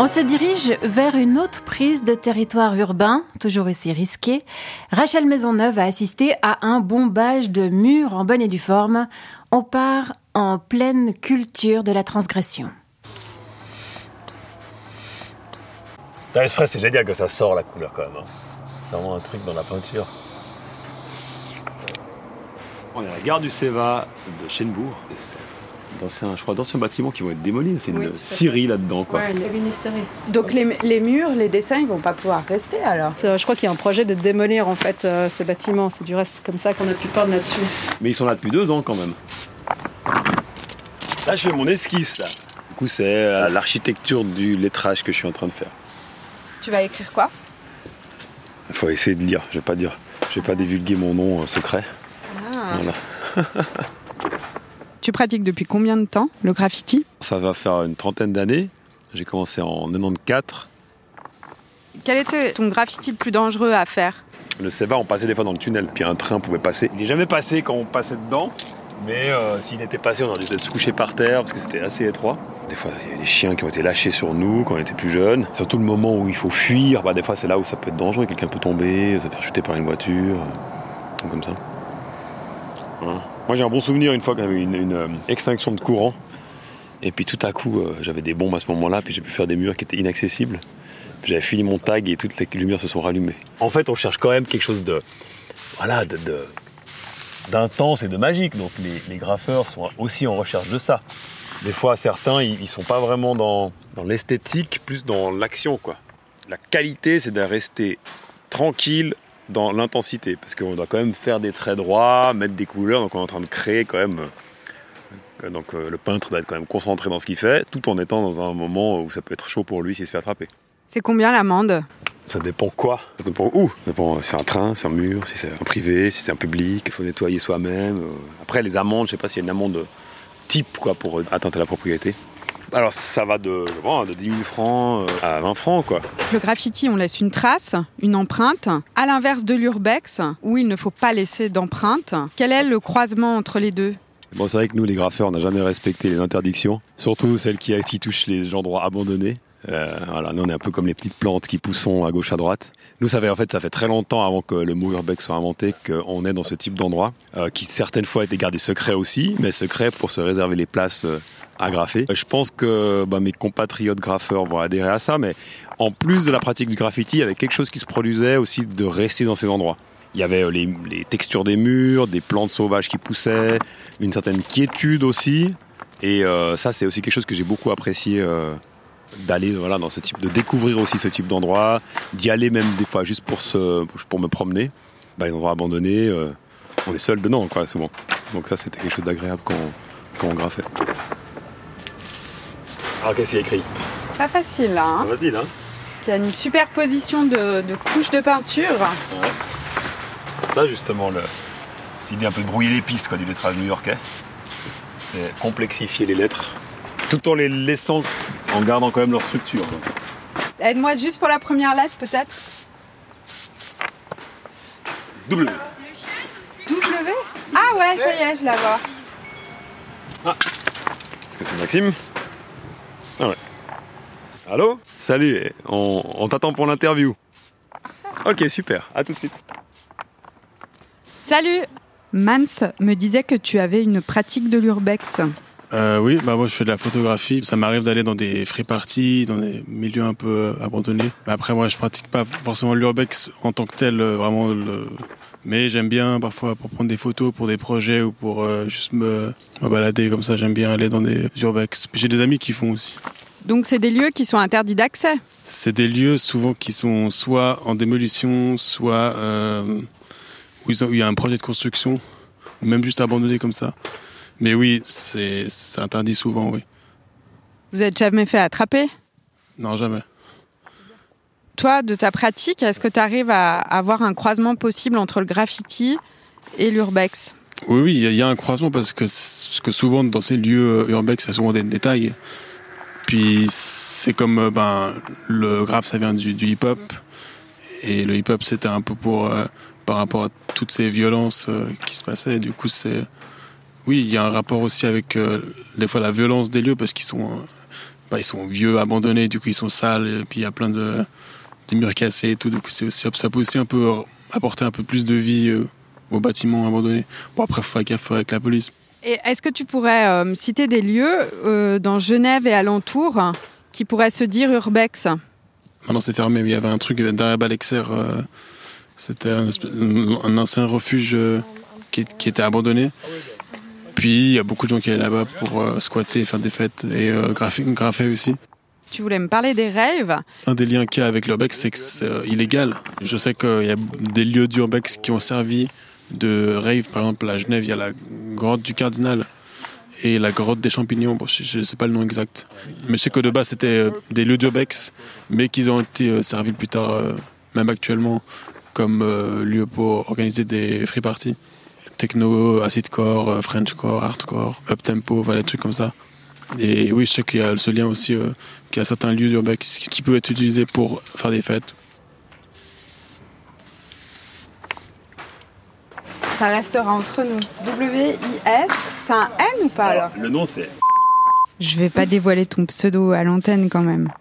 On se dirige vers une autre prise de territoire urbain, toujours aussi risquée. Rachel Maisonneuve a assisté à un bombage de murs en bonne et due forme. On part en pleine culture de la transgression. L'express, c'est génial que ça sort la couleur quand même. hein. C'est vraiment un truc dans la peinture. On est à la gare du Séva de Chenbourg. C'est d'anciens- je crois d'anciens bâtiments qui vont être démolis. C'est une Oui, scierie là-dedans. Quoi. Ouais, une. Donc les, les murs, les dessins, ils vont pas pouvoir rester alors? Je crois qu'il y a un projet de démolir en fait euh, ce bâtiment. C'est du reste comme ça qu'on a pu peindre là-dessus. Mais ils sont là depuis deux ans quand même. Là, je fais mon esquisse. Là. Du coup, c'est euh, l'architecture du lettrage que je suis en train de faire. Tu vas écrire quoi? Il faut essayer de lire. Je vais pas dire. Je vais pas divulguer mon nom euh, secret. Voilà. Tu pratiques depuis combien de temps le graffiti? Ça va faire une trentaine d'années. J'ai commencé en 94. Quel était ton graffiti le plus dangereux à faire? Le Seva, on passait des fois dans le tunnel, puis un train pouvait passer. Il n'est jamais passé quand on passait dedans, mais euh, s'il était passé, on aurait dû se coucher par terre parce que c'était assez étroit. Des fois, il y a des chiens qui ont été lâchés sur nous quand on était plus jeunes. Surtout le moment où il faut fuir, bah, des fois c'est là où ça peut être dangereux. Quelqu'un peut tomber, se faire chuter par une voiture, euh, comme ça. Voilà. Moi j'ai un bon souvenir une fois qu'il y avait une, euh, extinction de courant. Et puis tout à coup, euh, j'avais des bombes à ce moment-là, puis j'ai pu faire des murs qui étaient inaccessibles. J'avais fini mon tag et toutes les lumières se sont rallumées. En fait, on cherche quand même quelque chose de, voilà, de, d'intense et de magique. Donc les, les graffeurs sont aussi en recherche de ça. Des fois, certains, ils, ils sont pas vraiment dans, dans l'esthétique, plus dans l'action, quoi. La qualité, c'est de rester tranquille dans l'intensité, parce qu'on doit quand même faire des traits droits, mettre des couleurs. Donc on est en train de créer quand même. euh, Donc euh, le peintre doit être quand même concentré dans ce qu'il fait, tout en étant dans un moment où ça peut être chaud pour lui s'il se fait attraper. C'est combien l'amende? Ça dépend quoi? Ça dépend où Ça dépend si c'est un train, si c'est un mur, si c'est un privé, si c'est un public, il faut nettoyer soi-même. euh. Après les amendes, je sais pas s'il y a une amende type quoi pour atteinte à la propriété. Alors ça va de, pas, de 10 000 francs euh, à 20 francs quoi. Le graffiti, on laisse une trace, une empreinte, à l'inverse de l'urbex, où il ne faut pas laisser d'empreinte. Quel est le croisement entre les deux? Bon c'est vrai que nous les graffeurs on n'a jamais respecté les interdictions, surtout celles qui, qui touchent les endroits abandonnés. Euh, nous on est un peu comme les petites plantes qui poussent à gauche à droite. Nous ça en fait ça fait très longtemps avant que le mot urbex soit inventé qu'on est dans ce type d'endroit euh, qui certaines fois étaient gardés secrets aussi, mais secrets pour se réserver les places euh, à graffer. Euh, Je pense que bah, mes compatriotes graffeurs vont adhérer à ça, mais en plus de la pratique du graffiti, il y avait quelque chose qui se produisait aussi de rester dans ces endroits. Il y avait les, textures des murs, des plantes sauvages qui poussaient, une certaine quiétude aussi. Et ça, c'est aussi quelque chose que j'ai beaucoup apprécié d'aller voilà, dans ce type, de découvrir aussi ce type d'endroit, d'y aller même des fois juste pour, se, pour me promener. Bah, les endroits abandonnés, euh, on est seul dedans, quoi, souvent. Donc ça, c'était quelque chose d'agréable quand, quand on graffait. Alors, qu'est-ce qu'il y a écrit? Pas facile là. Hein Facile, hein Il y a une superposition de, de couches de peinture. Ça, justement, le... c'est l'idée un peu de brouiller les pistes quoi, du lettrage new-yorkais. C'est complexifier les lettres, tout en les laissant, en gardant quand même leur structure. Aide-moi juste pour la première lettre peut-être. W. W? Ah ouais, ça y est, je la vois. Est-ce que c'est Maxime? Ah ouais. Allô? Salut, on, on t'attend pour l'interview. Ok, super, à tout de suite. Salut Mans me disait que tu avais une pratique de l'urbex. Euh, oui, bah moi je fais de la photographie. Ça m'arrive d'aller dans des free parties, dans des milieux un peu euh, abandonnés. Après moi je pratique pas forcément l'urbex en tant que tel, euh, vraiment. Le... Mais j'aime bien parfois pour prendre des photos pour des projets ou pour euh, juste me, me balader comme ça. J'aime bien aller dans des urbex. J'ai des amis qui font aussi. Donc c'est des lieux qui sont interdits d'accès. C'est des lieux souvent qui sont soit en démolition, soit euh, où, ils ont- où il y a un projet de construction, ou même juste abandonnés comme ça. Mais oui, c'est interdit souvent, oui. Vous êtes jamais fait attraper? Non, jamais. Toi, de ta pratique, est-ce que tu arrives à avoir un croisement possible entre le graffiti et l'urbex? Oui, oui, il y a- il y, a un croisement parce que, parce que souvent dans ces lieux euh, urbex, il y a souvent des détails. Puis c'est comme euh, ben, le graphe, ça vient du, du hip-hop. Et le hip-hop, c'était un peu pour euh, par rapport à toutes ces violences euh, qui se passaient. Et du coup, c'est Oui, il y a un rapport aussi avec euh, des fois la violence des lieux parce qu'ils sont, euh, bah, ils sont vieux, abandonnés, du coup ils sont sales, et puis il y a plein de murs cassés et tout, donc c'est aussi, ça peut aussi un peu apporter un peu plus de vie euh, aux bâtiments abandonnés. Bon après, faut faire gaffe avec la police. Et est-ce que tu pourrais euh, citer des lieux euh, dans Genève et alentours qui pourraient se dire urbex? Maintenant c'est fermé, mais il y avait un truc derrière Balexer, euh, c'était un, ancien refuge euh, qui, qui était abandonné. Puis il y a beaucoup de gens qui allaient là-bas pour euh, squatter, faire des fêtes et euh, graffer, graffer aussi. Tu voulais me parler des raves Un des liens qu'il y a avec l'urbex, c'est que c'est euh, illégal. Je sais qu'il y a des lieux d'urbex qui ont servi de rave. Par exemple, à Genève, il y a la grotte du Cardinal et la grotte des champignons. Bon, je ne sais pas le nom exact. Mais je sais que de base, c'était des lieux d'urbex, mais qu'ils ont été servis plus tard, même actuellement, comme lieu pour organiser des free parties. Techno, acidcore, euh, frenchcore, hardcore, uptempo, voilà, des trucs comme ça. Et oui, je sais qu'il y a ce lien aussi, euh, qu'il y a certains lieux d'urbex qui peuvent être utilisés pour faire des fêtes. Ça restera entre nous. W-I-S, c'est un N ou pas alors? Le nom c'est Je vais pas dévoiler ton pseudo à l'antenne quand même.